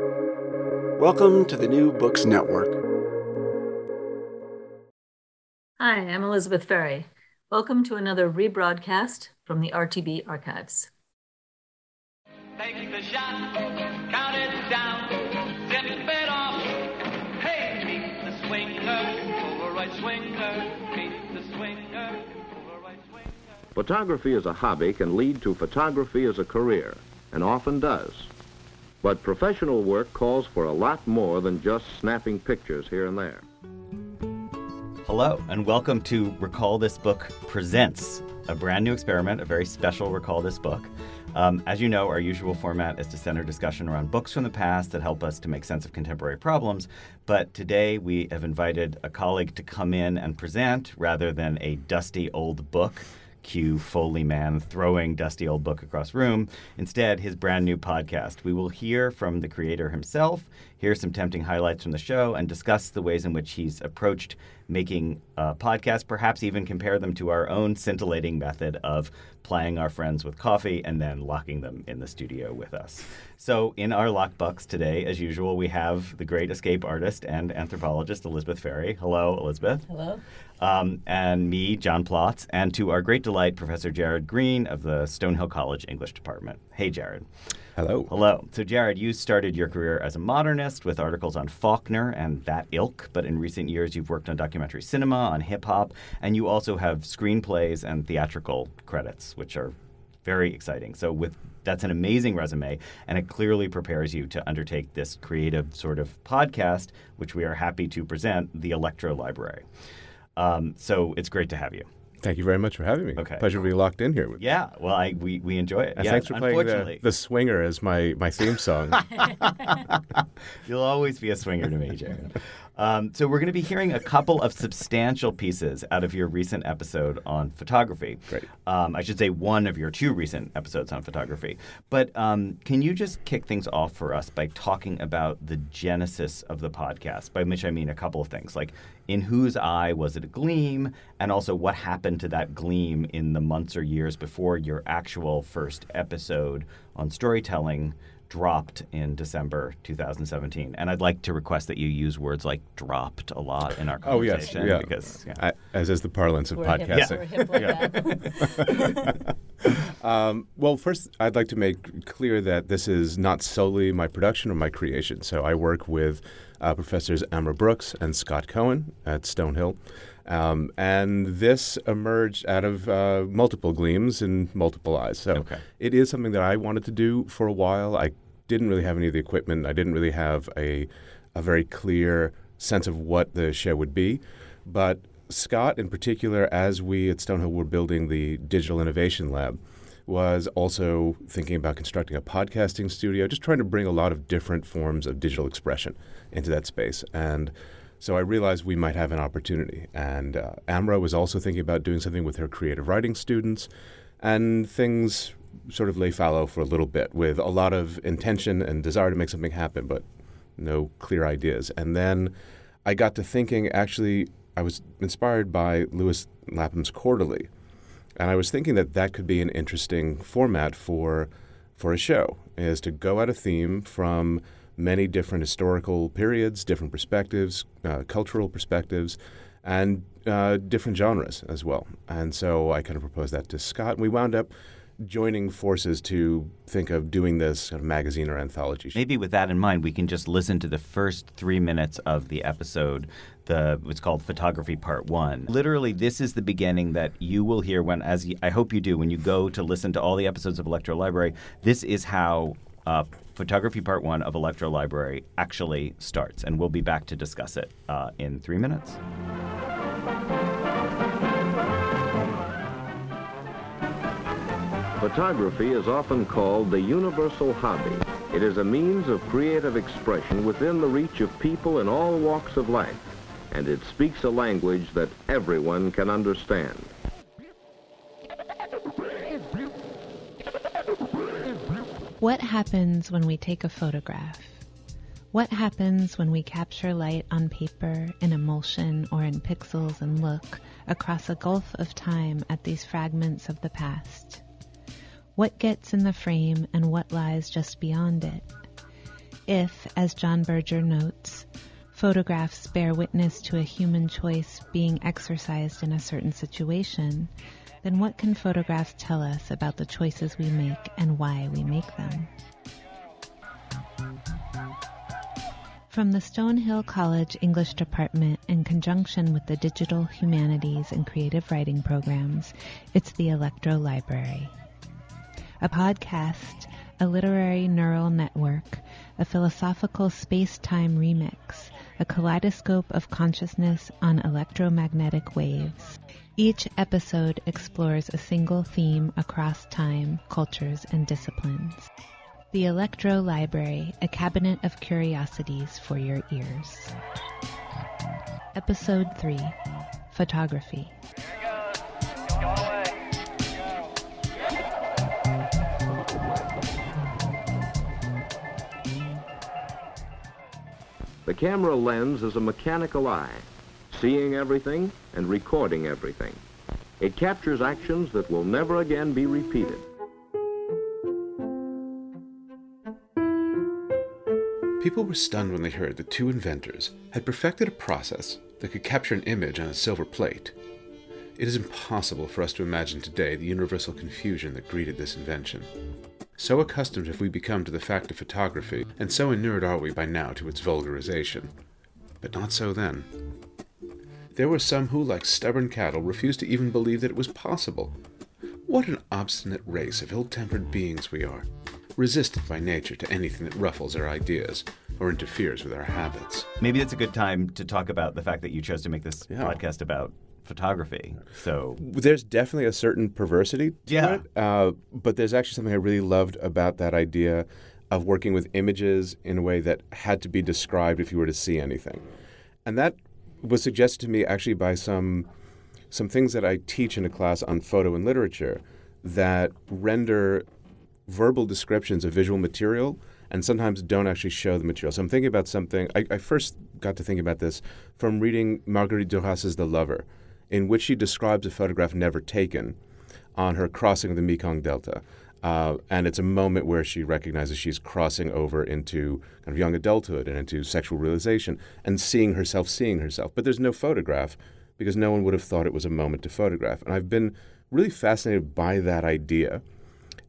Welcome to the New Books Network. Hi, I'm Elizabeth Ferry. Welcome to another rebroadcast from the RTB archives. Take the shot, count it down, tip it off. Hey, meet the swinger, Polaroid Swinger, meet the swinger, over right swinger. Photography as a hobby can lead to photography as a career, and often does. But professional work calls for a lot more than just snapping pictures here and there. Hello, and welcome to Recall This Book Presents, a brand new experiment, a very special Recall This Book. Um, as you know, our usual format is to center discussion around books from the past that help us to make sense of contemporary problems. But today we have invited a colleague to come in and present rather than a dusty old book. Cue Foley man throwing dusty old book across room. Instead, his brand new podcast. We will hear from the creator himself, hear some tempting highlights from the show, and discuss the ways in which he's approached making a podcast, perhaps even compare them to our own scintillating method of plying our friends with coffee and then locking them in the studio with us. So, in our lockbox today, as usual, we have the great escape artist and anthropologist Elizabeth Ferry. Hello, Elizabeth. Hello. Um, and me, John Plotz, and to our great delight, Professor Jared Green of the Stonehill College English Department. Hey, Jared. Hello. Hello. So, Jared, you started your career as a modernist with articles on Faulkner and that ilk, but in recent years you've worked on documentary cinema, on hip hop, and you also have screenplays and theatrical credits, which are very exciting. So, with that's an amazing resume, and it clearly prepares you to undertake this creative sort of podcast, which we are happy to present, the Electro Library. Um, so, it's great to have you. Thank you very much for having me. Okay. Pleasure to be locked in here with Yeah, well, I we, we enjoy it. And yeah, thanks for playing the, the swinger as my, my theme song. You'll always be a swinger to me, Jared. Um, so we're going to be hearing a couple of substantial pieces out of your recent episode on photography. Great. Um, I should say one of your two recent episodes on photography. But um, can you just kick things off for us by talking about the genesis of the podcast? By which I mean a couple of things, like in whose eye was it a gleam, and also what happened to that gleam in the months or years before your actual first episode on storytelling dropped in December 2017. And I'd like to request that you use words like dropped a lot in our oh, yes. conversation. Yeah. Because, yeah. I, as is the parlance of We're hip, podcasting. we're like. Um, well, first, I'd like to make clear that this is not solely my production or my creation. So I work with uh, professors Amra Brooks and Scott Cohen at Stonehill. Um, and this emerged out of uh, multiple gleams and multiple eyes. So Okay. it is something that I wanted to do for a while. I didn't really have any of the equipment. I didn't really have a, a very clear sense of what the show would be. But Scott, in particular, as we at Stonehill were building the Digital Innovation Lab, was also thinking about constructing a podcasting studio, just trying to bring a lot of different forms of digital expression into that space. And so I realized we might have an opportunity. And uh, Amra was also thinking about doing something with her creative writing students, and things sort of lay fallow for a little bit with a lot of intention and desire to make something happen, but no clear ideas. And then I got to thinking actually, I was inspired by Lewis Lapham's Quarterly. And I was thinking that that could be an interesting format for, for a show, is to go at a theme from many different historical periods, different perspectives, uh, cultural perspectives, and uh, different genres as well. And so I kind of proposed that to Scott, and we wound up joining forces to think of doing this kind of magazine or anthology. Maybe with that in mind, we can just listen to the first three minutes of the episode. The what's called photography part one. Literally, this is the beginning that you will hear when, as I hope you do, when you go to listen to all the episodes of Electro Library. This is how uh, photography part one of Electro Library actually starts, and we'll be back to discuss it uh, in three minutes. Photography is often called the universal hobby. It is a means of creative expression within the reach of people in all walks of life, and it speaks a language that everyone can understand. What happens when we take a photograph? What happens when we capture light on paper, in emulsion, or in pixels and look across a gulf of time at these fragments of the past? What gets in the frame and what lies just beyond it? If, as John Berger notes, photographs bear witness to a human choice being exercised in a certain situation, then what can photographs tell us about the choices we make and why we make them? From the Stonehill College English Department, in conjunction with the Digital Humanities and Creative Writing programs, it's the Electro Library. A podcast, a literary neural network, a philosophical space-time remix, a kaleidoscope of consciousness on electromagnetic waves. Each episode explores a single theme across time, cultures, and disciplines. The Electro Library, a cabinet of curiosities for your ears. Episode 3 Photography. The camera lens is a mechanical eye, seeing everything and recording everything. It captures actions that will never again be repeated. People were stunned when they heard that two inventors had perfected a process that could capture an image on a silver plate. It is impossible for us to imagine today the universal confusion that greeted this invention. So accustomed have we become to the fact of photography, and so inured are we by now to its vulgarization. But not so then. There were some who, like stubborn cattle, refused to even believe that it was possible. What an obstinate race of ill tempered beings we are, resistant by nature to anything that ruffles our ideas or interferes with our habits. Maybe that's a good time to talk about the fact that you chose to make this podcast about photography. So there's definitely a certain perversity to Yeah. it, uh, but there's actually something I really loved about that idea of working with images in a way that had to be described if you were to see anything, and that was suggested to me actually by some some things that I teach in a class on photo and literature that render verbal descriptions of visual material and sometimes don't actually show the material. So I'm thinking about something. I, I first got to think about this from reading Marguerite Duras's The Lover, in which she describes a photograph never taken on her crossing of the Mekong Delta. Uh, and it's a moment where she recognizes she's crossing over into kind of young adulthood and into sexual realization and seeing herself seeing herself. But there's no photograph because no one would have thought it was a moment to photograph. And I've been really fascinated by that idea.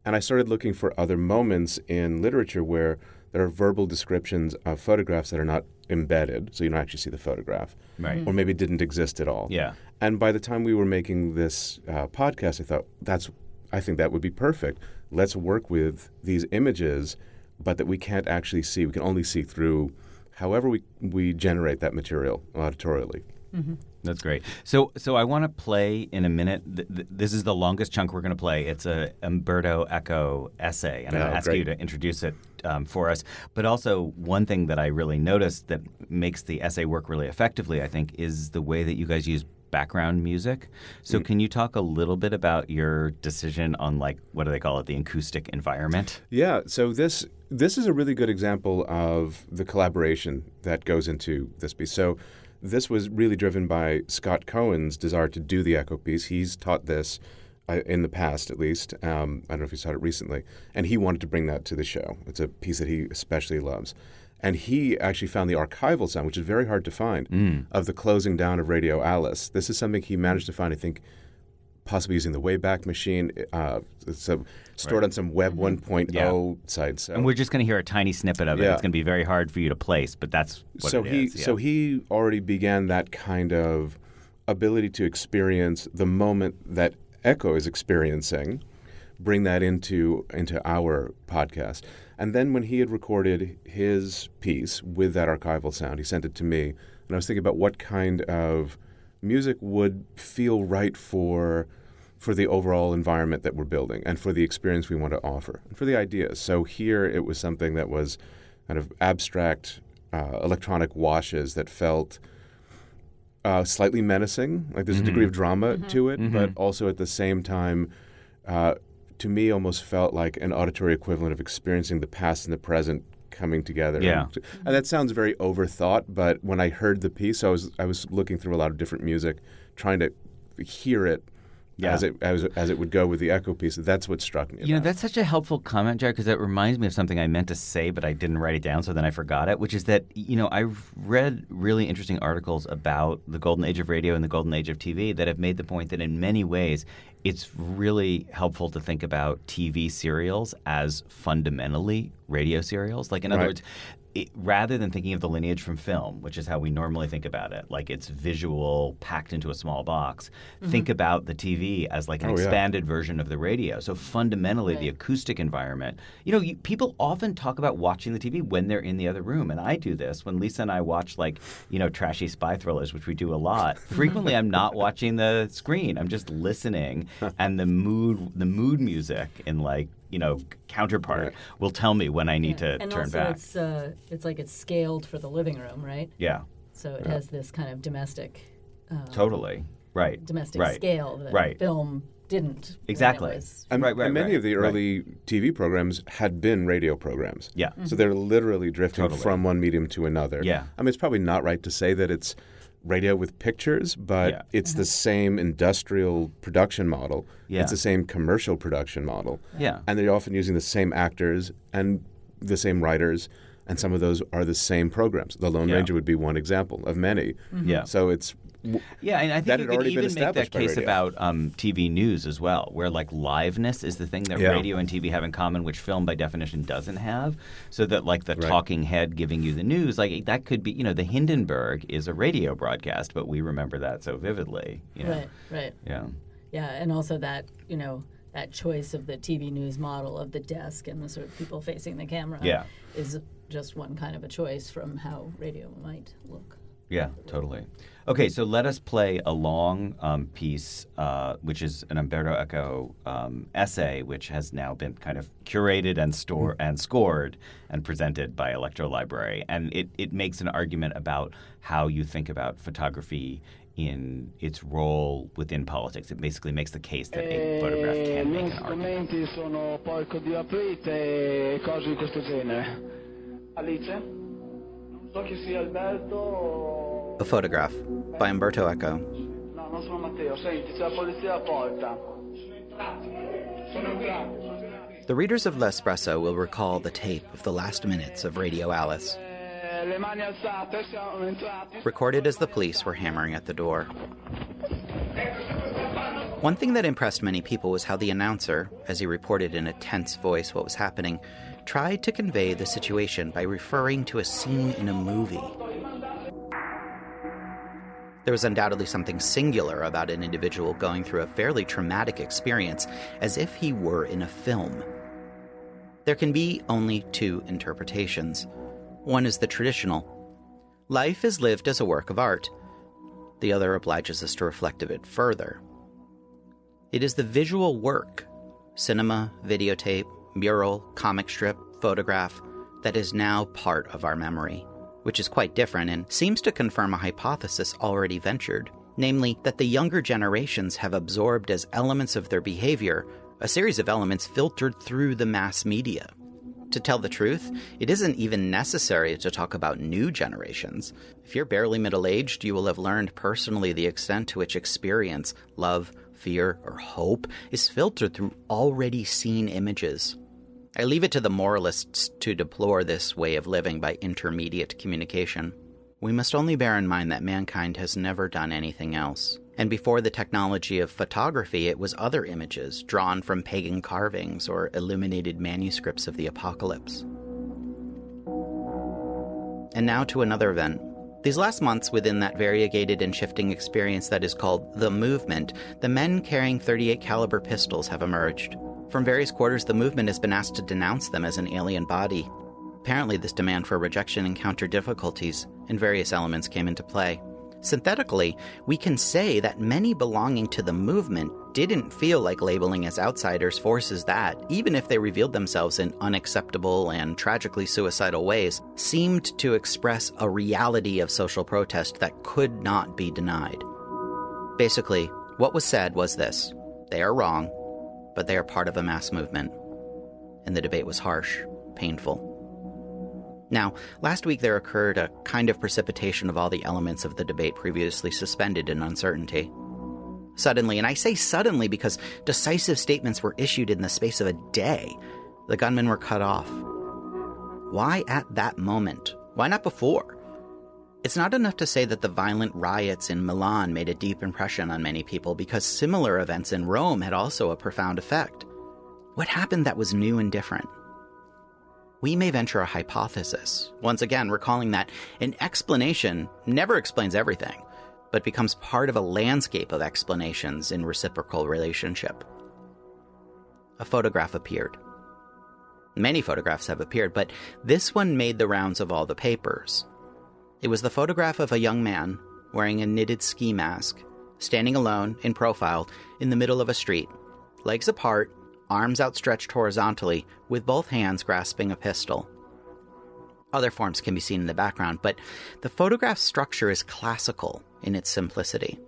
And I started looking for other moments in literature where there are verbal descriptions of photographs that are not embedded, so you don't actually see the photograph, Right. or maybe didn't exist at all. Yeah. And by the time we were making this uh, podcast, I thought that's, I think that would be perfect. Let's work with these images, but that we can't actually see. We can only see through, however we we generate that material auditorially. That's great. So, so I want to play in a minute. Th- th- this is the longest chunk we're going to play. It's a Umberto Eco essay, and I'm going Oh, to ask great. you to introduce it um, for us. But also, one thing that I really noticed that makes the essay work really effectively, I think, is the way that you guys use background music. So, Mm. can you talk a little bit about your decision on like what do they call it, the acoustic environment? Yeah, so this this is a really good example of the collaboration that goes into this piece. So this was really driven by Scott Cohen's desire to do the Eco piece. He's taught this uh, in the past, at least. Um, I don't know if he's taught it recently, and he wanted to bring that to the show. It's a piece that he especially loves. And he actually found the archival sound, which is very hard to find, Mm. of the closing down of Radio Alice. This is something he managed to find, I think, possibly using the Wayback Machine. Uh, it's uh, stored on some Web 1.0 site. So. And we're just going to hear a tiny snippet of it. Yeah. It's going to be very hard for you to place, but that's what so it he is, yeah. so he already began that kind of ability to experience the moment that Eco is experiencing, bring that into into our podcast. And then when he had recorded his piece with that archival sound, he sent it to me, and I was thinking about what kind of music would feel right for for the overall environment that we're building and for the experience we want to offer and for the ideas. So here it was something that was kind of abstract uh, electronic washes that felt uh, slightly menacing. Like there's a degree of drama to it, but also at the same time, uh, to me, almost felt like an auditory equivalent of experiencing the past and the present coming together. Yeah. And, and that sounds very overthought, but when I heard the piece, I was I was looking through a lot of different music, trying to hear it. Yeah. As it as, as it would go with the Eco piece, that's what struck me. You know, it. that's such a helpful comment, Jared, because it reminds me of something I meant to say, but I didn't write it down, so then I forgot it, which is that, you know, I've read really interesting articles about the golden age of radio and the golden age of TV that have made the point that in many ways it's really helpful to think about TV serials as fundamentally radio serials. Like, in other Right. words, it, rather than thinking of the lineage from film, which is how we normally think about it, like it's visual packed into a small box, mm-hmm. think about the TV as like an Oh, yeah. expanded version of the radio. So fundamentally, the acoustic environment. You know, you, people often talk about watching the TV when they're in the other room, and I do this when Lisa and I watch like you know trashy spy thrillers, which we do a lot. Frequently, I'm not watching the screen; I'm just listening, and the mood, the mood music in like you know counterpart will tell me when I need to and turn also back. it's uh, it's like it's scaled for the living room, right? Yeah, So it has this kind of domestic uh, totally. Right. domestic right. scale that Right. film didn't. Exactly. was- And, Right, right, and many right, of the right. early TV programs had been radio programs. Yeah. So they're literally drifting Totally. from one medium to another. Yeah. I mean, it's probably not right to say that it's radio with pictures, but Yeah. it's the mm-hmm. same industrial production model. Yeah. It's the same commercial production model. Yeah. And they're often using the same actors and the same writers. And some of those are the same programs. The Lone Yeah. Ranger would be one example of many. Yeah. So it's Yeah, and I think That you had could even make that case radio. about um, TV news as well, where like liveness is the thing that Yeah. radio and TV have in common, which film by definition doesn't have. So that like the Right. talking head giving you the news, like that could be, you know, the Hindenburg is a radio broadcast, but we remember that so vividly. You know? Right, right. Yeah. Yeah, and also that you know that choice of the TV news model of the desk and the sort of people facing the camera. Yeah. is just one kind of a choice from how radio might look. Yeah, totally. Okay, so let us play a long um, piece, uh, which is an Umberto Eco um, essay, which has now been kind of curated and store and scored and presented by Electro Library, and it, it makes an argument about how you think about photography in its role within politics. It basically makes the case that a photograph can make an argument. sono poi codiaprite e cose di questo genere. Alice? Non so chi sia Alberto. A Photograph by Umberto Eco. The readers of L'Espresso will recall the tape of the last minutes of Radio Alice, recorded as the police were hammering at the door. One thing that impressed many people was how the announcer, as he reported in a tense voice what was happening, tried to convey the situation by referring to a scene in a movie. There was undoubtedly something singular about an individual going through a fairly traumatic experience as if he were in a film. There can be only two interpretations. One is the traditional life is lived as a work of art. The other obliges us to reflect of it further. It is the visual work cinema, videotape, mural, comic strip, photograph that is now part of our memory, which is quite different and seems to confirm a hypothesis already ventured, namely that the younger generations have absorbed as elements of their behavior a series of elements filtered through the mass media. To tell the truth, it isn't even necessary to talk about new generations. If you're barely middle aged, you will have learned personally the extent to which experience, love, fear, or hope is filtered through already seen images. I leave it to the moralists to deplore this way of living by intermediate communication. We must only bear in mind that mankind has never done anything else, And before the technology of photography, it was other images drawn from pagan carvings or illuminated manuscripts of the apocalypse. And now to another event. These last months, within that variegated and shifting experience that is called the movement, the men carrying 38 caliber pistols have emerged. From various quarters, the movement has been asked to denounce them as an alien body. Apparently, this demand for rejection encountered difficulties, and various elements came into play. Synthetically, we can say that many belonging to the movement didn't feel like labeling as outsiders forces that, even if they revealed themselves in unacceptable and tragically suicidal ways, seemed to express a reality of social protest that could not be denied. Basically, what was said was this they are wrong, but they are part of a mass movement. And the debate was harsh, painful. Now, last week there occurred a kind of precipitation of all the elements of the debate previously suspended in uncertainty. Suddenly, and I say suddenly because decisive statements were issued in the space of a day, the gunmen were cut off. Why at that moment? Why not before? It's not enough to say that the violent riots in Milan made a deep impression on many people because similar events in Rome had also a profound effect. What happened that was new and different? we may venture a hypothesis, once again recalling that an explanation never explains everything, but becomes part of a landscape of explanations in reciprocal relationship. A photograph appeared. Many photographs have appeared, but this one made the rounds of all the papers. It was the photograph of a young man wearing a knitted ski mask, standing alone in profile in the middle of a street, legs apart arms outstretched horizontally, with both hands grasping a pistol. Other forms can be seen in the background, but the photograph's structure is classical in its simplicity.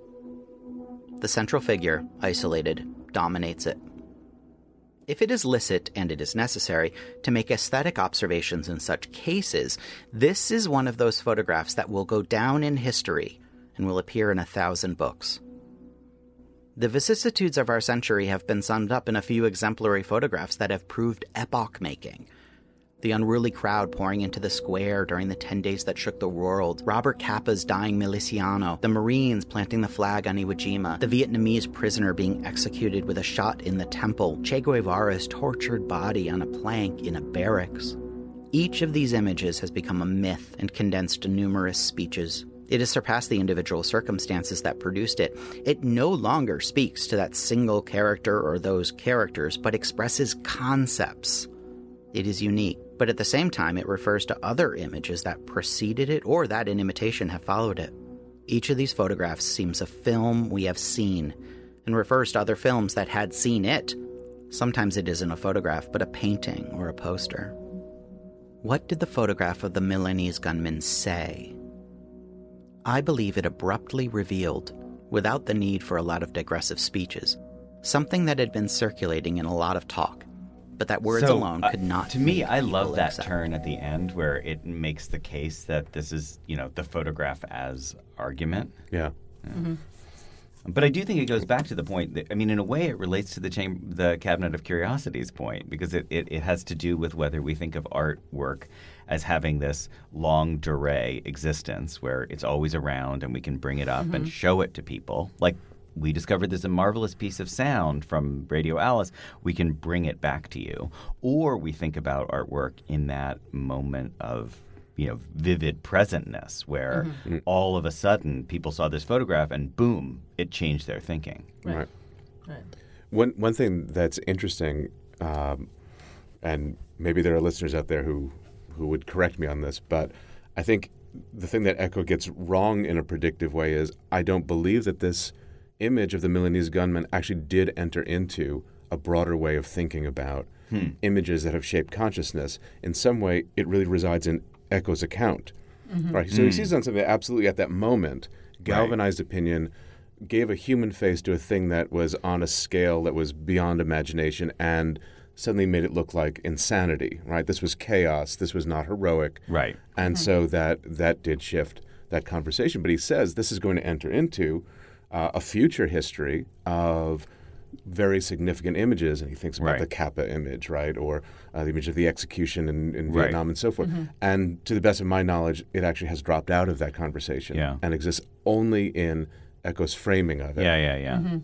The central figure, isolated, dominates it. If it is licit, and it is necessary, to make aesthetic observations in such cases, this is one of those photographs that will go down in history and will appear in a thousand books. The vicissitudes of our century have been summed up in a few exemplary photographs that have proved epoch making. The unruly crowd pouring into the square during the 10 days that shook the world, Robert Capa's dying miliciano, the Marines planting the flag on Iwo Jima, the Vietnamese prisoner being executed with a shot in the temple, Che Guevara's tortured body on a plank in a barracks. Each of these images has become a myth and condensed numerous speeches. It has surpassed the individual circumstances that produced it. It no longer speaks to that single character or those characters, but expresses concepts. It is unique, but at the same time, it refers to other images that preceded it or that in imitation have followed it. Each of these photographs seems a film we have seen and refers to other films that had seen it. Sometimes it isn't a photograph, but a painting or a poster. What did the photograph of the Milanese gunman say? I believe it abruptly revealed, without the need for a lot of digressive speeches, something that had been circulating in a lot of talk, but that words So, alone uh, could not. To me, I love that accept. turn at the end where it makes the case that this is, you know, the photograph as argument. Yeah. But I do think it goes back to the point that I mean, in a way, it relates to the cham- the Cabinet of Curiosities point because it, it, it has to do with whether we think of artwork as having this longue durée existence where it's always around and we can bring it up and Mhm. show it to people. Like we discovered there's a marvelous piece of sound from Radio Alice. We can bring it back to you. Or we think about artwork in that moment of you know vivid presentness where Mhm. all of a sudden people saw this photograph and boom it changed their thinking Right. Right. One one thing that's interesting, um, and maybe there are listeners out there who who would correct me on this, but I think the thing that Eco gets wrong in a predictive way is I don't believe that this image of the Milanese gunman actually did enter into a broader way of thinking about Hmm. images that have shaped consciousness. In some way, it really resides in Eco's account. Mhm. Right. So he Mm. sees on something that absolutely at that moment galvanized opinion, gave a human face to a thing that was on a scale that was beyond imagination, and suddenly made it look like insanity. Right. This was chaos. This was not heroic. Right. And so that that did shift that conversation. But he says this is going to enter into uh, a future history of very significant images, and he thinks about Right. the Capa image, right, or uh, the image of the execution in, in Right. Vietnam and so forth. Mhm. And to the best of my knowledge, it actually has dropped out of that conversation Yeah. and exists only in Eco's framing of it. Yeah, yeah, yeah. Mm-hmm.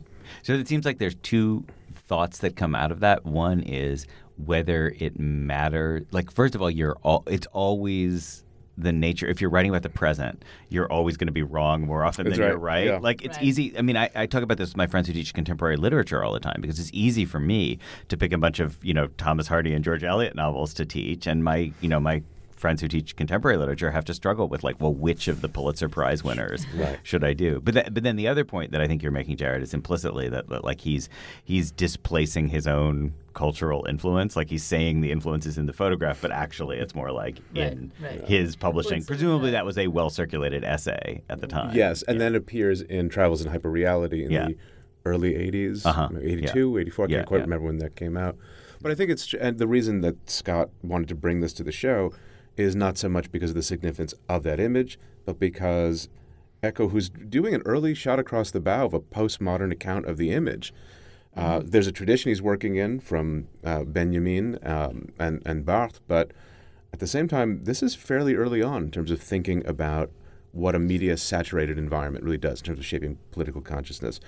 So it seems like there's two thoughts that come out of that. One is whether it matters. Like, first of all, you're all. It's always the nature. If you're writing about the present, you're always going to be wrong more often That's than you're right, right. yeah. Like, it's Right. easy. I mean, I, I talk about this with my friends who teach contemporary literature all the time because it's easy for me to pick a bunch of you know Thomas Hardy and George Eliot novels to teach, and my you know my friends who teach contemporary literature have to struggle with like, well, which of the Pulitzer Prize winners Right. should I do? But th- but then the other point that I think you're making, Jared, is implicitly that, that like he's he's displacing his own cultural influence. Like he's saying the influence is in the photograph, but actually it's more like Right, in right. his publishing. Well, it's- Presumably that was a well circulated essay at the time. Yes, and then appears in Travels in Hyperreality in Yeah. the early 80s, Uh-huh. maybe 82, 84. I can't quite yeah. remember when that came out. But I think it's, and the reason that Scott wanted to bring this to the show is not so much because of the significance of that image, but because Eco, who's doing an early shot across the bow of a postmodern account of the image, uh, there's a tradition he's working in from uh, Benjamin um, and, and Barthes, but at the same time, this is fairly early on in terms of thinking about what a media saturated environment really does in terms of shaping political consciousness.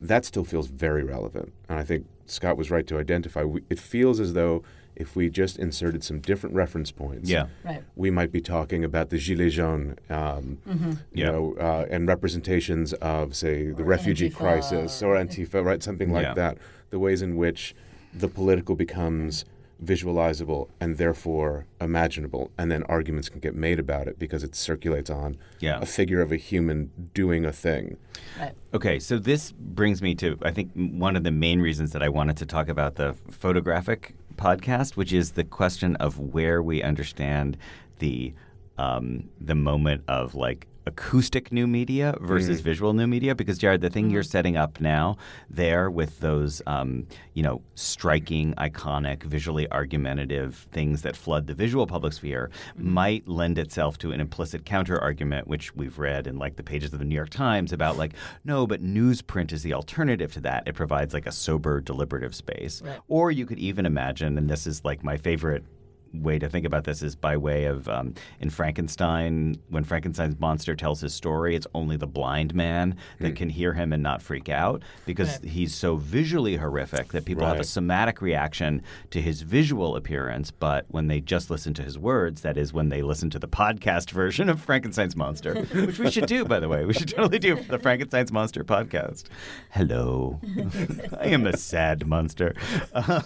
That still feels very relevant. And I think Scott was right to identify. We, it feels as though if we just inserted some different reference points, Yeah. Right. we might be talking about the Gilets jaunes, um, you Yeah. know, uh, and representations of, say, the refugee Antifa crisis or Antifa, right? Something like Yeah. that. The ways in which the political becomes visualizable and therefore imaginable, and then arguments can get made about it because it circulates on Yeah. a figure of a human doing a thing. Right. Okay, so this brings me to I think one of the main reasons that I wanted to talk about the photographic podcast, which is the question of where we understand the um, the moment of like acoustic new media versus mm. visual new media. Because Jared, the thing you're mm-hmm. setting up now there with those um, you know striking, iconic, visually argumentative things that flood the visual public sphere mm-hmm. might lend itself to an implicit counter argument, which we've read in like the pages of the New York Times about like no, but newsprint is the alternative to that. It provides like a sober, deliberative space. Right. Or you could even imagine, and this is like my favorite way to think about this is by way of um, in Frankenstein, when Frankenstein's monster tells his story, it's only the blind man that can hear him and not freak out because Right. he's so visually horrific that people have a somatic reaction to his visual appearance. But when they just listen to his words, that is when they listen to the podcast version of Frankenstein's monster, which we should do, by the way. We should totally do the Frankenstein's monster podcast. Hello, I am a sad monster.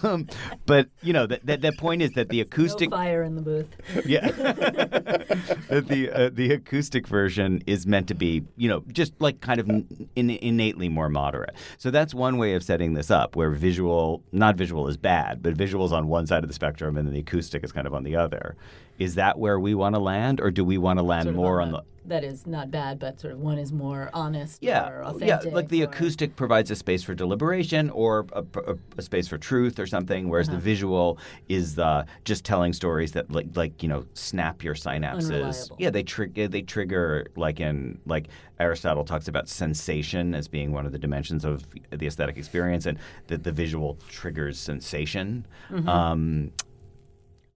Um, but you know that, that that point is that the acoustic No fire in the booth. yeah. the uh, the acoustic version is meant to be, you know, just like kind of in, innately more moderate. So that's one way of setting this up, where visual, not visual is bad, but visual is on one side of the spectrum, and then the acoustic is kind of on the other. Is that where we want to land, or do we want to land Sort of more on the- That is not bad, but sort of one is more honest or yeah, authentic. yeah. Like the or- acoustic provides a space for deliberation or a, a, a space for truth or something, whereas Uh-huh. the visual is uh, just telling stories that like like you know snap your synapses. Unreliable. Yeah, they trigger they trigger like in like Aristotle talks about sensation as being one of the dimensions of the aesthetic experience, and that the visual triggers sensation. Mhm. Um,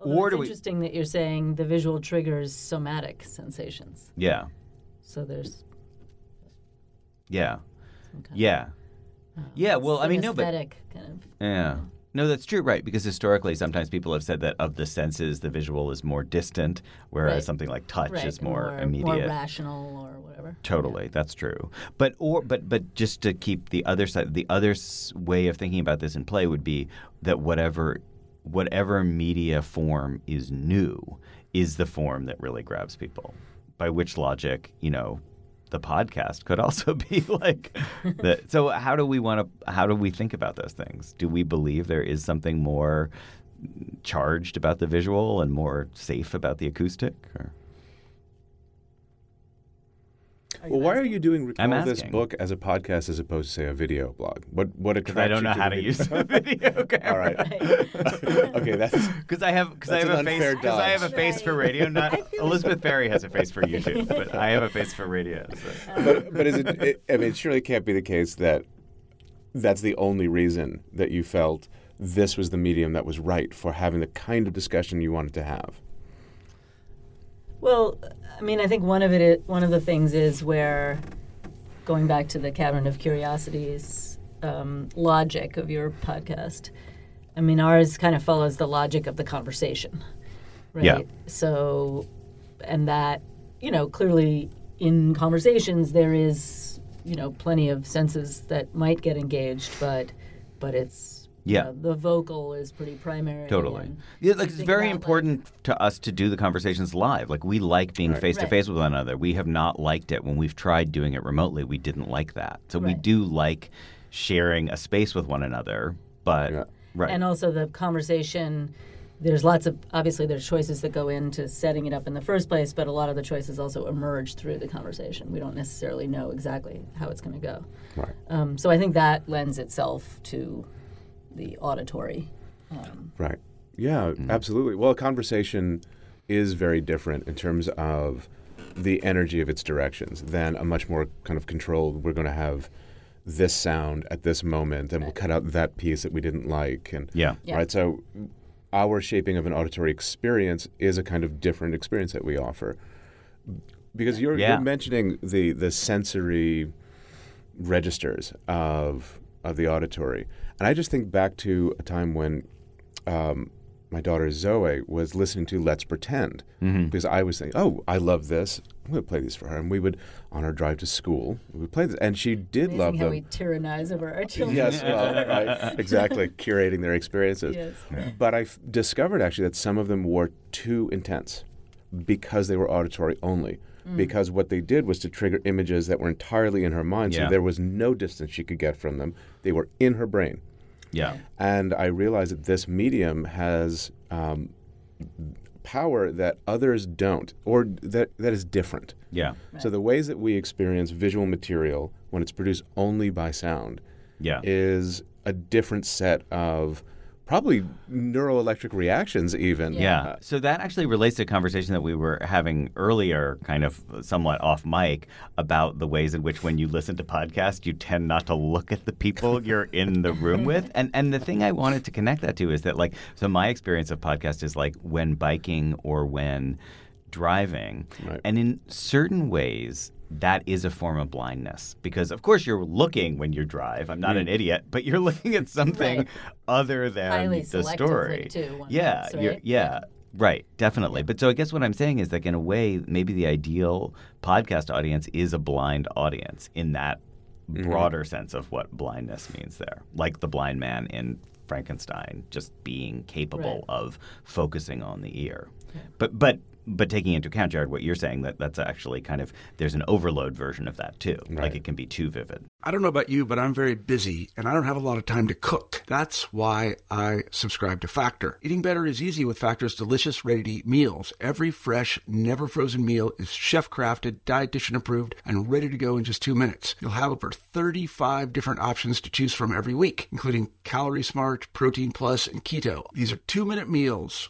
Although or it's do we? interesting that you're saying the visual triggers somatic sensations. Yeah, So there's yeah, yeah, of, yeah. Well, I mean, no, but aesthetic kind of. Yeah. No, that's true, right? Because historically, sometimes people have said that of the senses, the visual is more distant, whereas Right. something like touch right, is more, more immediate. more rational or whatever. Totally, that's true. But or but but just to keep the other side, the other way of thinking about this in play would be that whatever whatever media form is new is the form that really grabs people. By which logic, you know, the podcast could also be like the, so how do we want to how do we think about those things do we believe there is something more charged about the visual and more safe about the acoustic or? Well, why are you doing I'm recall this asking. book as a podcast as opposed to say a video blog? What what Because attracts I don't you know to how to use the video camera. All right. okay, that's Because I have because I have a face because I have a face for radio. Not Elizabeth Ferry has a face for YouTube, but I have a face for radio. So. but but is it, it? I mean, it surely can't be the case that that's the only reason that you felt this was the medium that was right for having the kind of discussion you wanted to have. Well, I mean, I think one of it, one of the things is where going back to the Cabinet of Curiosities um, logic of your podcast, I mean, ours kind of follows the logic of the conversation, right? Yeah. So, and that, you know, clearly in conversations there is, you know, plenty of senses that might get engaged, but, but it's. You Yeah. know, the vocal is pretty primary. Totally. Yeah, like it's very about, important to us to do the conversations live. Like we like being face to face with one another. We have not liked it when we've tried doing it remotely. We didn't like that. So we do like sharing a space with one another. But right. And also the conversation. There's lots of obviously there's choices that go into setting it up in the first place, but a lot of the choices also emerge through the conversation. We don't necessarily know exactly how it's going to go. Right. Um, so I think that lends itself to the auditory. Um, Right. Yeah, absolutely. Well, a conversation is very different in terms of the energy of its directions than a much more kind of controlled, we're going to have this sound at this moment and we'll cut out that piece that we didn't like and Yeah. Yeah. right so our shaping of an auditory experience is a kind of different experience that we offer because you're, Yeah. you're mentioning the the sensory registers of of the auditory, and I just think back to a time when um, my daughter Zoe was listening to Let's Pretend Mhm. because I was thinking, oh, I love this. I'm going to play these for her, and we would on our drive to school we would play this, and she did amazing love how them. we tyrannize over our children. Yes, well, right, exactly, curating their experiences. Yes. But I f- discovered actually that some of them were too intense because they were auditory only. Mm. Because what they did was to trigger images that were entirely in her mind, Yeah. so there was no distance she could get from them. They were in her brain. Yeah. And I realized that this medium has um, power that others don't, or that, that is different. Yeah. So the ways that we experience visual material when it's produced only by sound Yeah. is a different set of probably neuroelectric reactions even. Yeah. So that actually relates to a conversation that we were having earlier, kind of somewhat off mic, about the ways in which when you listen to podcasts, you tend not to look at the people you're in the room with. And and the thing I wanted to connect that to is that like so my experience of podcast is like when biking or when driving. And in certain ways that is a form of blindness because of course you're looking when you drive. I'm not Mm. an idiot, but you're looking at something Right. other than Highly the story. too, yeah, right? yeah, right, definitely. But so I guess what I'm saying is like in a way, maybe the ideal podcast audience is a blind audience in that Mm-hmm. broader sense of what blindness means there, like the blind man in Frankenstein, just being capable Right. of focusing on the ear. But but but taking into account, Jared, what you're saying that that's actually kind of there's an overload version of that too. Like it can be too vivid. I don't know about you, but I'm very busy and I don't have a lot of time to cook. That's why I subscribe to Factor. Eating better is easy with Factor's delicious, ready to eat meals. Every fresh, never frozen meal is chef crafted, dietitian approved, and ready to go in just two minutes. You'll have over 35 different options to choose from every week, including Calorie Smart, Protein Plus, and Keto. These are two minute meals.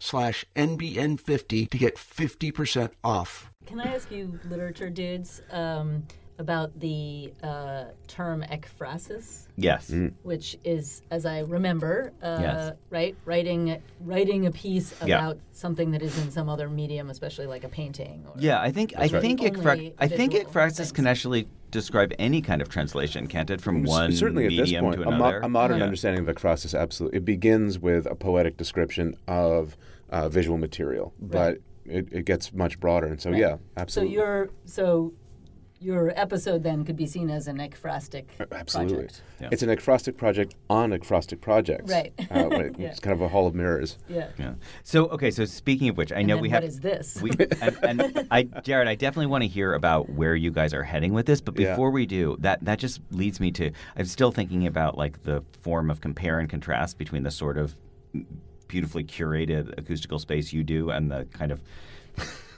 slash NBN50 to get 50% off. Can I ask you, literature dudes, um, about the uh, term ekphrasis? Yes. Which is, as I remember, uh, Yes. right, writing writing a piece Yeah. about something that is in some other medium, especially like a painting. Or Yeah, I think I That's right. think ekphra- I think visual ekphrasis can actually describe any kind of translation, can't it? From S- one certainly at this point, to a, mo- a modern Yeah. understanding of ekphrasis absolutely it begins with a poetic description of uh, visual material, but it, it gets much broader, and so Right. yeah, absolutely. So your so your episode then could be seen as an ekphrastic project. Absolutely. project. It's an ekphrastic project on ekphrastic projects. Right. Uh, right. Yeah. It's kind of a hall of mirrors. Yeah. Yeah. So okay. So speaking of which, I And know then we what have. What is this? We, and, and I, Jared, I definitely want to hear about where you guys are heading with this. But Yeah. before we do, that that just leads me to. I'm still thinking about like the form of compare and contrast between the sort of beautifully curated acoustical space you do and the kind of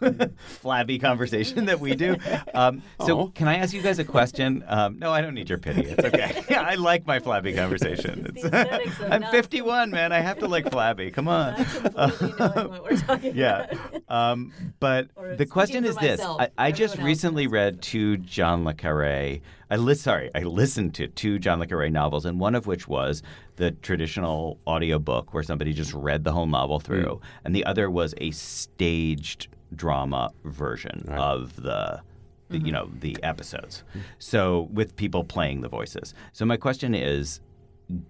flabby conversation that we do. Um, so, Aw. can I ask you guys a question? Um, no, I don't need your pity. It's okay. yeah, I like my flabby conversation. It's- I'm 51, man. I have to like flabby. Come on. what yeah. Um, but the question is this: I, I just recently read two John le Carre. I li- sorry, I listened to two John le Carre novels, and one of which was the traditional audiobook where somebody just read the whole novel through, and the other was a staged drama version of the. the You know the episodes, so with people playing the voices. So my question is,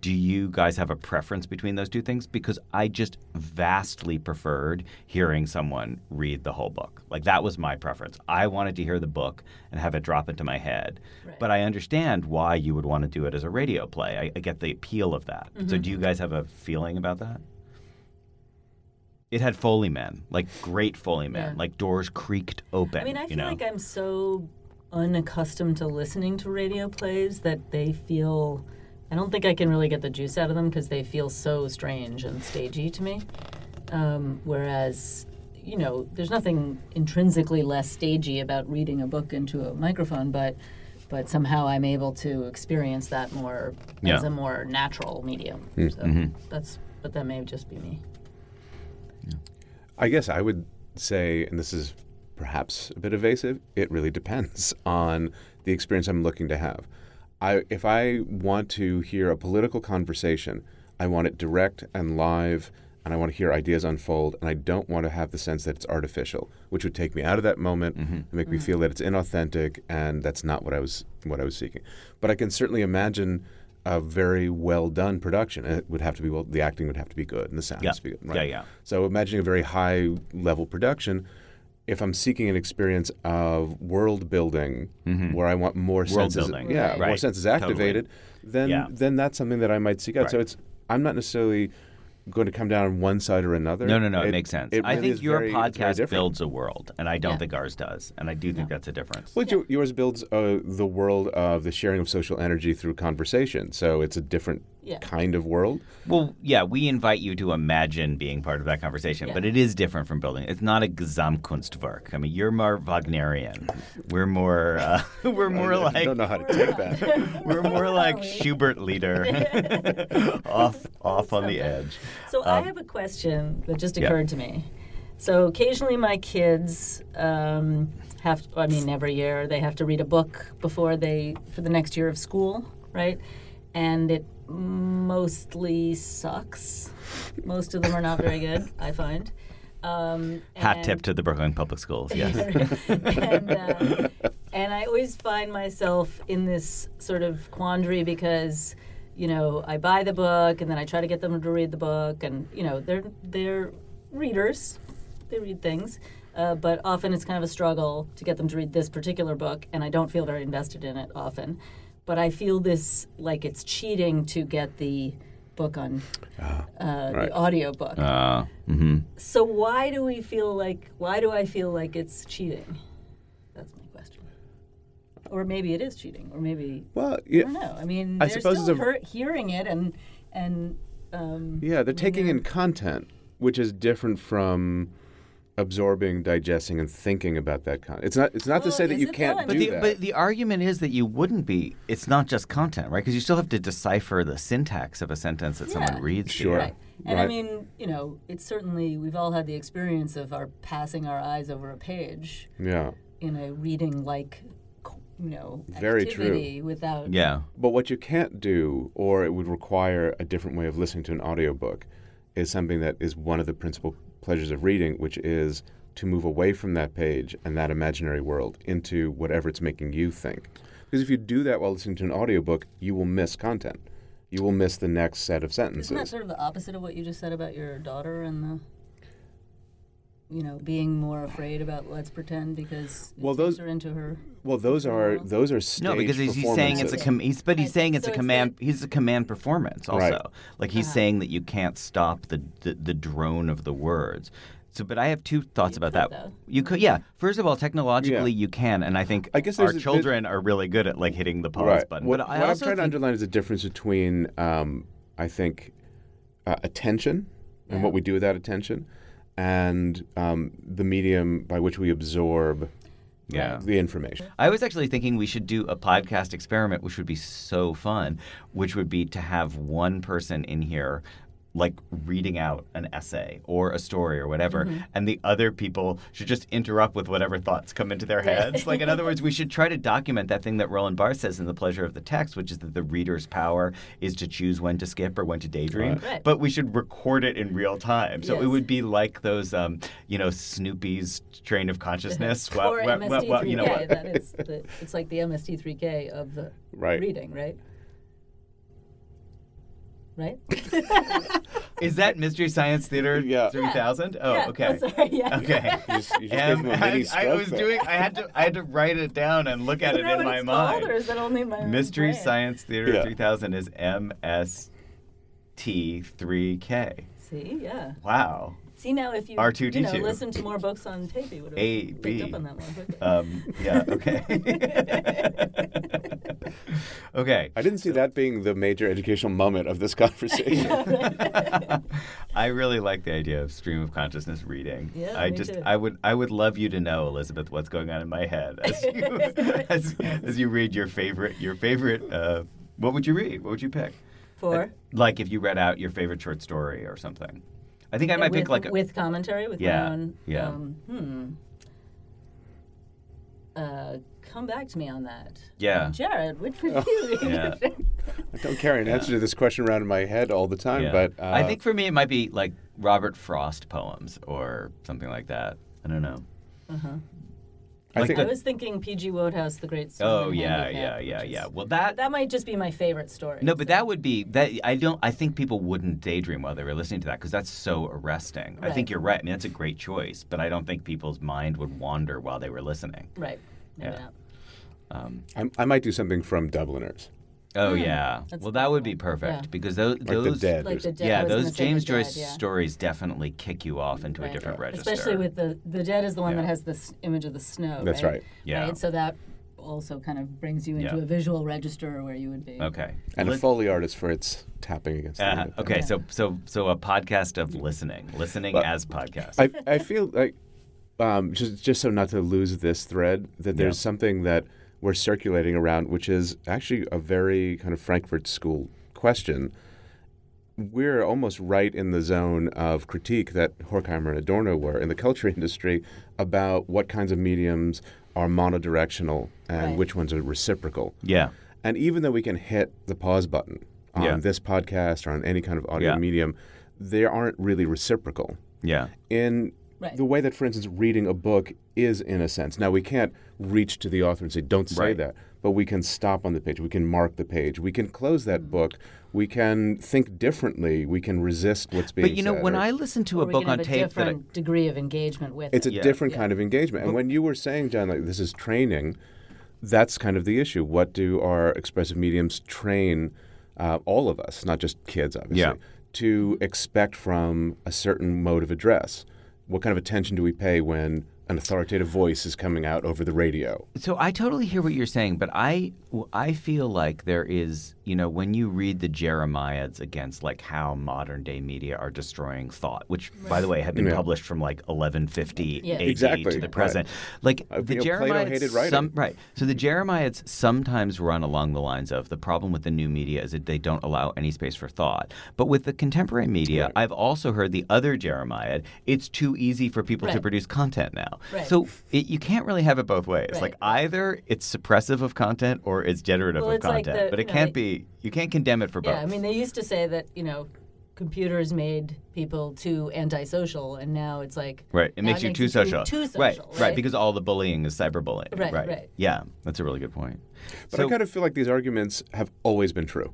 do you guys have a preference between those two things? Because I just vastly preferred hearing someone read the whole book. Like that was my preference. I wanted to hear the book and have it drop into my head. But I understand why you would want to do it as a radio play. I, I get the appeal of that. So Mhm. do you guys have a feeling about that? It had Foley men, like great Foley men, Yeah. like doors creaked open. I mean, I feel know? like I'm so unaccustomed to listening to radio plays that they feel. I don't think I can really get the juice out of them because they feel so strange and stagey to me. Um, whereas, you know, there's nothing intrinsically less stagey about reading a book into a microphone, but but somehow I'm able to experience that more Yeah. as a more natural medium. Mm. So Mhm. that's, but that may just be me. I guess I would say, and this is perhaps a bit evasive, it really depends on the experience I'm looking to have. I, if I want to hear a political conversation, I want it direct and live, and I want to hear ideas unfold, and I don't want to have the sense that it's artificial, which would take me out of that moment mm-hmm. and make me mm-hmm. feel that it's inauthentic, and that's not what I was what I was seeking. But I can certainly imagine a very well done production. It would have to be well. The acting would have to be good, and the sound Yeah. has to be good. Yeah, Right? yeah. So imagining a very high level production, if I'm seeking an experience of world building where I want more Mm-hmm. World senses, building. yeah, more Right. senses Totally. activated, then Yeah. then that's something that I might seek out. So it's I'm not necessarily going to come down on one side or another. No, no, no. It, makes sense. it I really think your very- podcast builds a world, and I don't Yeah. think ours does. And I do think that's a difference. Well, your- yours builds uh, the world of the sharing of social energy through conversation. So it's a different Yeah. kind of world. Well, yeah, we invite you to imagine being part of that conversation, Yeah. but it is different from building. It's not a Gesamtkunstwerk. I mean, you're more Wagnerian. We're more, uh, we're more I like. don't know how to take that. we're more like Schubert lieder, off, off on the edge. So I Um, have a question that just yeah. occurred to me. So occasionally my kids um, have, I mean, every year they have to read a book before they, for the next year of school, right? And it mostly sucks. Most of them are not very good, I find. Um, Hat and- tip to the Brooklyn Public Schools. Yes. and, uh, and I always find myself in this sort of quandary because, you know, I buy the book and then I try to get them to read the book, and you know, they're they're readers, they read things, uh, but often it's kind of a struggle to get them to read this particular book, and I don't feel very invested in it often, but I feel this like it's cheating to get the book on uh, right. the audio book. Uh, mhm. So why do we feel like why do I feel like it's cheating? That's my question. Or maybe it is cheating, or maybe Well, I don't know. I mean, I they're suppose still it's a- hear- hearing it and and um, Yeah, they're taking in content, which is different from absorbing, digesting, and thinking about that content. It's not. It's not to say that you can't But do the, that. but the argument is that you wouldn't be. It's not just content, right? Because you still have to decipher the syntax of a sentence that someone reads. to Sure. you. Right. And I mean, you know, it's certainly we've all had the experience of our passing our eyes over a page yeah. in a reading like you know Very true. activity without But what you can't do, or it would require a different way of listening to an audiobook, is something that is one of the principal pleasures of reading, which is to move away from that page and that imaginary world into whatever it's making you think. Because if you do that while listening to an audiobook, you will miss content. You will miss the next set of sentences. Isn't that sort of the opposite of what you just said about your daughter and the, you know, being more afraid about let's pretend because Well, those- are into her. well, those are those are staged No, because he's, he's saying it's a performances. com- he's, but he's saying it's So a it's command. he's a command performance also. Right. Like he's Uh-huh. saying that you can't stop the, the the drone of the words. So, but I have two thoughts about that. though. You could, yeah. First of all, technologically you can, and I think I guess our there's a- children are really good at like hitting the pause right. button. What, but I what I'm also trying to underline is the difference between, um, I think, uh, attention and what we do with that attention, and um, the medium by which we absorb Yeah. the information. I was actually thinking we should do a podcast experiment, which would be so fun, which would be to have one person in here like reading out an essay or a story or whatever, Mhm. and the other people should just interrupt with whatever thoughts come into their heads. like, in other words, we should try to document that thing that Roland Barthes says in The Pleasure of the Text, which is that the reader's power is to choose when to skip or when to daydream. Right. Right. But we should record it in real time. So it would be like those, um, you know, Snoopy's train of consciousness. Well- or well- well- MST3K. well, you know what? that is the, it's like the MST3K of the Right. reading, right? Right? Is that Mystery Science Theater 3000? Oh, Yeah. okay. Oh, sorry, yes. Okay. You just- you just Um, gave a mini I, I was there. doing. I had to. I had to write it down and look at Is it in my it's mind. Called, or is that only my Mystery brain? Science Theater Yeah. 3000 is MST3K. See, yeah. Wow. See now, if you R2D2. you know listen to more books on tape, you would have A picked B. up on that one. Um, yeah. Okay. okay. I didn't see that being the major educational moment of this conversation. I really like the idea of stream of consciousness reading. Yeah, I me just too. I would I would love you to know, Elizabeth, what's going on in my head as you as, as you read your favorite your favorite uh, what would you read? What would you pick? For Like if you read out your favorite short story or something. I think I might with, pick like a, with commentary with Yeah, my own. yeah. Um, hmm. Uh, come back to me on that. Yeah. Jared, which would you read? Yeah. I don't carry an answer to this question around in my head all the time, Yeah. but uh, I think for me it might be like Robert Frost poems or something like that. I don't know. Uh-huh. I Like think I was thinking P.G. Wodehouse, The Great Story. Oh yeah, yeah, yeah, yeah. Well, that That might just be my favorite story. No, but that would be that. I don't. I think people wouldn't daydream while they were listening to that because that's so arresting. I think you're right. I mean, that's a great choice, but I don't think people's mind would wander while they were listening. Right. Maybe Yeah. not. Um, I, I might do something from Dubliners. Oh Mm, yeah. that's Well, that would be perfect Yeah. because those Like The those Dead Like the dead. yeah was those gonna say James The Dead, Joyce yeah. stories definitely kick you off into a Right. different register. Especially with the the dead is the one Yeah. that has this image of the snow. That's right. Yeah. Right? So that also kind of brings you into Yeah. a visual register where you would be. okay. And a Lis- Foley artist for its tapping against the uh, window. okay, so so so a podcast of listening, listening But as podcast. I, I feel like um, just just so not to lose this thread that there's Yeah. something that we're circulating around, which is actually a very kind of Frankfurt School question. We're almost right in the zone of critique that Horkheimer and Adorno were in the culture industry about what kinds of mediums are monodirectional and Right. which ones are reciprocal. yeah. And even though we can hit the pause button on Yeah. this podcast or on any kind of audio Yeah. medium, they aren't really reciprocal Yeah. in Right. the way that, for instance, reading a book is in a sense. Now, we can't reach to the author and say, don't say Right. that, but we can stop on the page. We can mark the page. We can close Mm-hmm. that book. We can think differently. We can resist what's being said. But you know, when or- I listen to a book can on have a tape that I, different degree of engagement with It's a. Yeah. different Yeah. kind of engagement. And when you were saying, John, like this is training, that's kind of the issue. What do our expressive mediums train uh, all of us, not just kids, obviously, Yeah. to expect from a certain mode of address? What kind of attention do we pay when an authoritative voice is coming out over the radio? So I totally hear what you're saying, but I I feel like there is, you know, when you read the Jeremiads against like how modern day media are destroying thought, which by the way have been Yeah. published from like 1150 Yeah. AD Exactly, to the right. present. Like Uh, the you know, Jeremiads some right. So the Jeremiads sometimes run along the lines of the problem with the new media is that they don't allow any space for thought. But with the contemporary media, Right. I've also heard the other Jeremiad, it's too easy for people to produce content now. Right. So it, you can't really have it both ways. Right. Like either it's suppressive of content or it's generative Well, of it's like content. the- but it you know, can't they- be. You can't condemn it for both. Yeah, I mean, they used to say that you know, computers made people too antisocial, and now it's like Right. It now makes you too social. Too, social, right. right? Right. Because all the bullying is cyberbullying. Right, right. Yeah. That's a really good point. But so, I kind of feel like these arguments have always been true.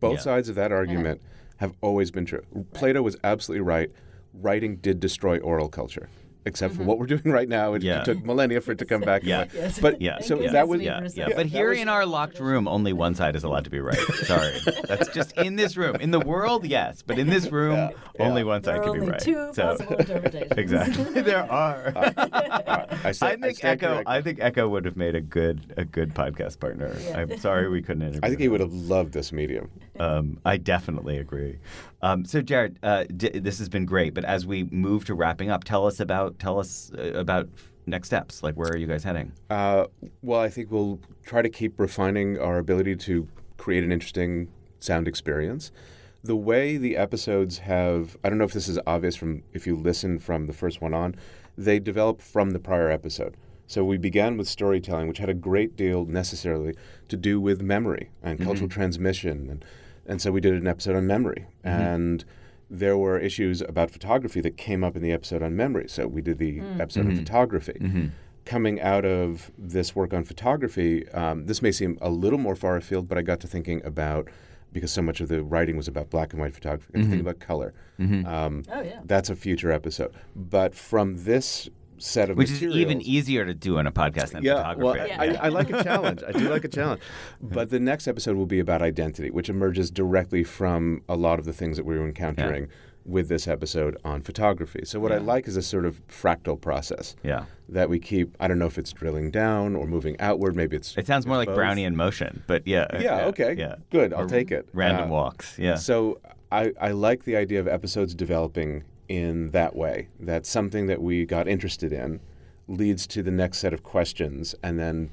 Both Yeah. sides of that argument have always been true. Plato was absolutely right. Writing did destroy oral culture. Except for mm-hmm. what we're doing right now, it, Yeah. it took millennia for it to come back. Yeah. Yes. But yeah. so Thank that was we yeah, yeah. But here was- in our locked room, only one side is allowed to be right. Sorry. That's just in this room. In the world, yes. But in this room, Yeah, only yeah. one There side are can be right. two So- possible interpretations. exactly. there are. I, say, I think stand Eco. corrected. I think Eco would have made a good a good podcast partner. Yeah. I'm sorry we couldn't interview. I think he would have loved this medium. Um, I definitely agree. Um, so, Jared, uh, d- this has been great. But as we move to wrapping up, tell us about tell us uh, about next steps. Like, where are you guys heading? Uh, well, I think we'll try to keep refining our ability to create an interesting sound experience. The way the episodes have, I don't know if this is obvious from if you listen from the first one on, they develop from the prior episode. So we began with storytelling, which had a great deal necessarily to do with memory and Mhm. cultural transmission. And, and so we did an episode on memory. Mhm. And there were issues about photography that came up in the episode on memory. So we did the Mm. episode on Mhm. photography. Mhm. Coming out of this work on photography, um, this may seem a little more far afield, but I got to thinking about because so much of the writing was about black and white photography. I got to think Mhm. about color. Mhm. Um, Oh, yeah. That's a future episode. But from this set of Which is even easier to do in a podcast than yeah, photography. well, I, I like a challenge. I do like a challenge. But the next episode will be about identity, which emerges directly from a lot of the things that we were encountering with this episode on photography. So what I like is a sort of fractal process. Yeah. That we keep. I don't know if it's drilling down or moving outward. Maybe it's. It sounds more like both. Brownian motion, but yeah. uh, Yeah. Okay. Yeah. Good. I'll Or take it. Random Uh, walks. Yeah. So I, I like the idea of episodes developing in that way. That something that we got interested in leads to the next set of questions, and then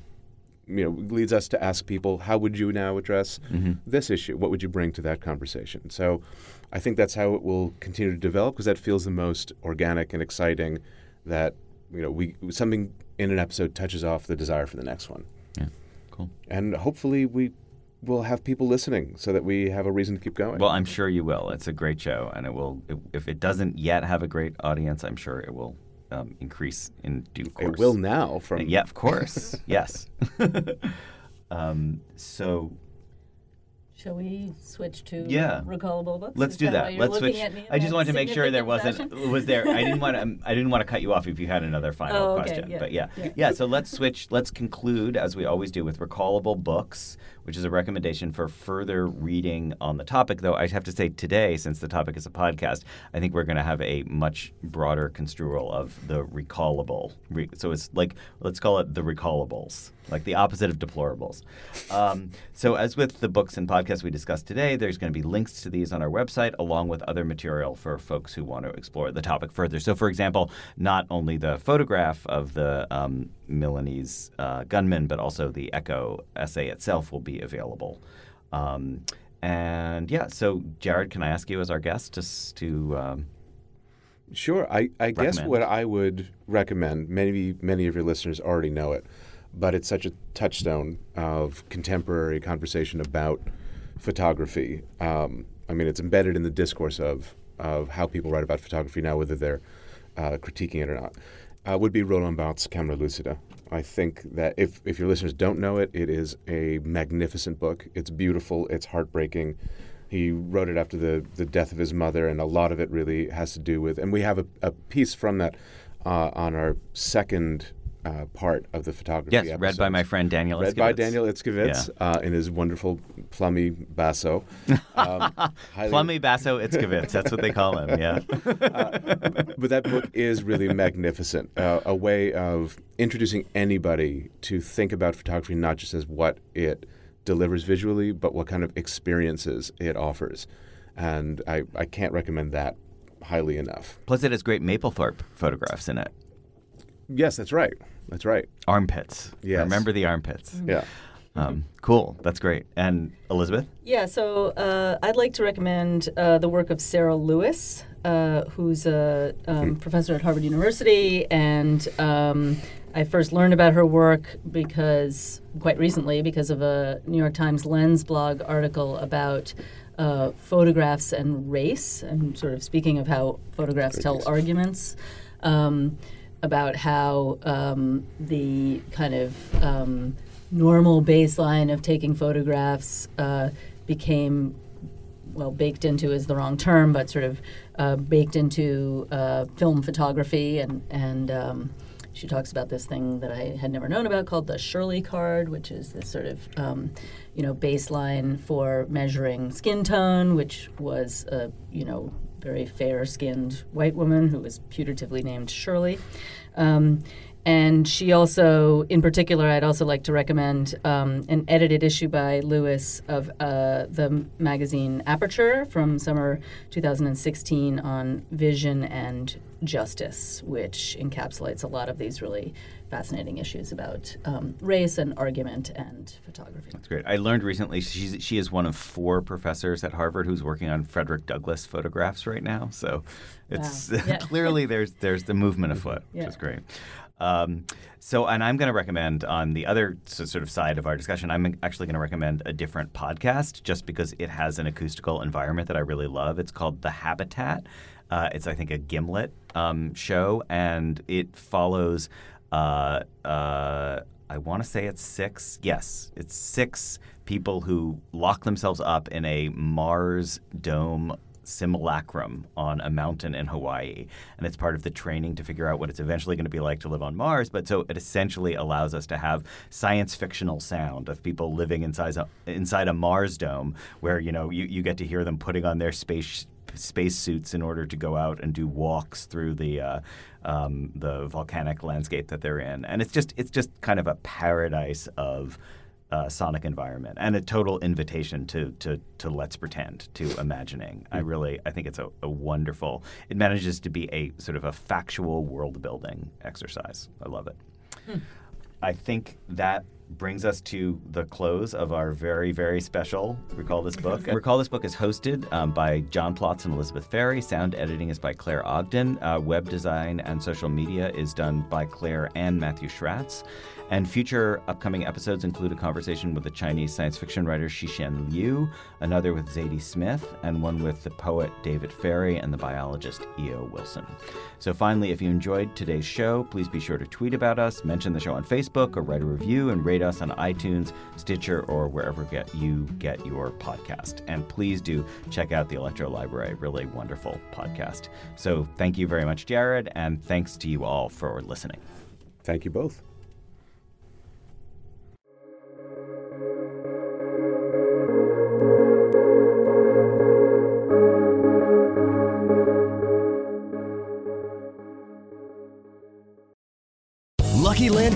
you know leads us to ask people, how would you now address Mhm. this issue? What would you bring to that conversation? So I think that's how it will continue to develop because that feels the most organic and exciting. That you know we something in an episode touches off the desire for the next one. Yeah. Cool. And hopefully we will have people listening so that we have a reason to keep going. Well, I'm sure you will. It's a great show, and it will. If it doesn't yet have a great audience, I'm sure it will um, increase in due course. It will now from- yeah, of course, yes. um, so Shall we switch to yeah, recallable books? Let's Is do that that. why you're Let's switch. at me in I just wanted to make sure there wasn't was there. I didn't want to. I didn't want to cut you off if you had another final Oh, okay, question. yeah, But yeah. yeah. yeah, So let's switch. Let's conclude as we always do with recallable books, which is a recommendation for further reading on the topic. Though I have to say today, since the topic is a podcast, I think we're going to have a much broader construal of the recallable. So it's like let's call it the recallables, like the opposite of deplorables. Um, so as with the books and podcasts we discussed today, there's going to be links to these on our website, along with other material for folks who want to explore the topic further. So, for example, not only the photograph of the um, Milanese uh, gunman, but also the Eco essay itself will be available. Um, and yeah, so Jared, can I ask you as our guest just to um, Sure. I, I guess what I would recommend, maybe many of your listeners already know it, but it's such a touchstone of contemporary conversation about photography. Um, I mean, it's embedded in the discourse of, of how people write about photography now, whether they're uh, critiquing it or not, uh, would be Roland Barthes' Camera Lucida. I think that if, if your listeners don't know it, it is a magnificent book. It's beautiful, it's heartbreaking. He wrote it after the, the death of his mother, and a lot of it really has to do with. And we have a, a piece from that uh, on our second uh, part of the photography. Yes, read by my friend Daniel Read by. Daniel Itzkovitz uh, in his wonderful plummy basso. Um, highly- Plummy Basso Itzkovitz? That's what they call him. Yeah. but that book is really magnificent. Uh, a way of introducing anybody to think about photography not just as what it delivers visually, but what kind of experiences it offers. And I, I can't recommend that highly enough. Plus, it has great Mapplethorpe photographs in it. Yes, that's right. That's right. Armpits. Yes. Remember the armpits. Yeah. Um, cool. That's great. And Elizabeth? Yeah, so uh, I'd like to recommend uh, the work of Sarah Lewis, uh, who's a um, professor at Harvard University. And um, I first learned about her work because, quite recently, because of a New York Times Lens blog article about uh, photographs and race, and sort of speaking of how photographs tell arguments. Um, about how um, the kind of um, normal baseline of taking photographs uh, became, well, baked into is the wrong term, but sort of uh, baked into uh, film photography. And, and um, she talks about this thing that I had never known about called the Shirley card, which is this sort of, um, you know, baseline for measuring skin tone, which was, a, you know, very fair skinned white woman who was putatively named Shirley. Um, And she also, in particular, I'd also like to recommend um, an edited issue by Lewis of uh, the magazine Aperture from summer 2016 on vision and justice, which encapsulates a lot of these really fascinating issues about um, race and argument and photography. That's great. I learned recently she's, she is one of four professors at Harvard who's working on Frederick Douglass photographs right now. So it's Wow. Yeah. clearly there's there's the movement afoot, which Yeah. is great. Um, so, and I'm going to recommend on the other sort of side of our discussion, I'm actually going to recommend a different podcast just because it has an acoustical environment that I really love. It's called The Habitat. Uh, it's, I think, a Gimlet um, show, and it follows. Uh, uh, I want to say it's six. Yes, it's six people who lock themselves up in a Mars dome simulacrum on a mountain in Hawaii. And it's part of the training to figure out what it's eventually going to be like to live on Mars. But so it essentially allows us to have science fictional sound of people living inside a, inside a Mars dome where, you know, you, you get to hear them putting on their space suits in order to go out and do walks through the uh, um, the volcanic landscape that they're in, and it's just it's just kind of a paradise of uh, sonic environment and a total invitation to to to let's pretend to imagining. I really I think it's a, a wonderful. It manages to be a sort of a factual world building exercise. I love it. I think that brings us to the close of our very, very special Recall This Book. Recall This Book is hosted um, by John Plotz and Elizabeth Ferry. Sound editing is by Claire Ogden. Uh, web design and social media is done by Claire and Matthew Schratz. And future upcoming episodes include a conversation with the Chinese science fiction writer Cixin Liu, another with Zadie Smith, and one with the poet David Ferry and the biologist E.O. Wilson. So, finally, if you enjoyed today's show, please be sure to tweet about us, mention the show on Facebook, or write a review and rate us on iTunes, Stitcher, or wherever get you get your podcast. And please do check out the Electro Library, really wonderful podcast. So, thank you very much, Jared, and thanks to you all for listening. Thank you both.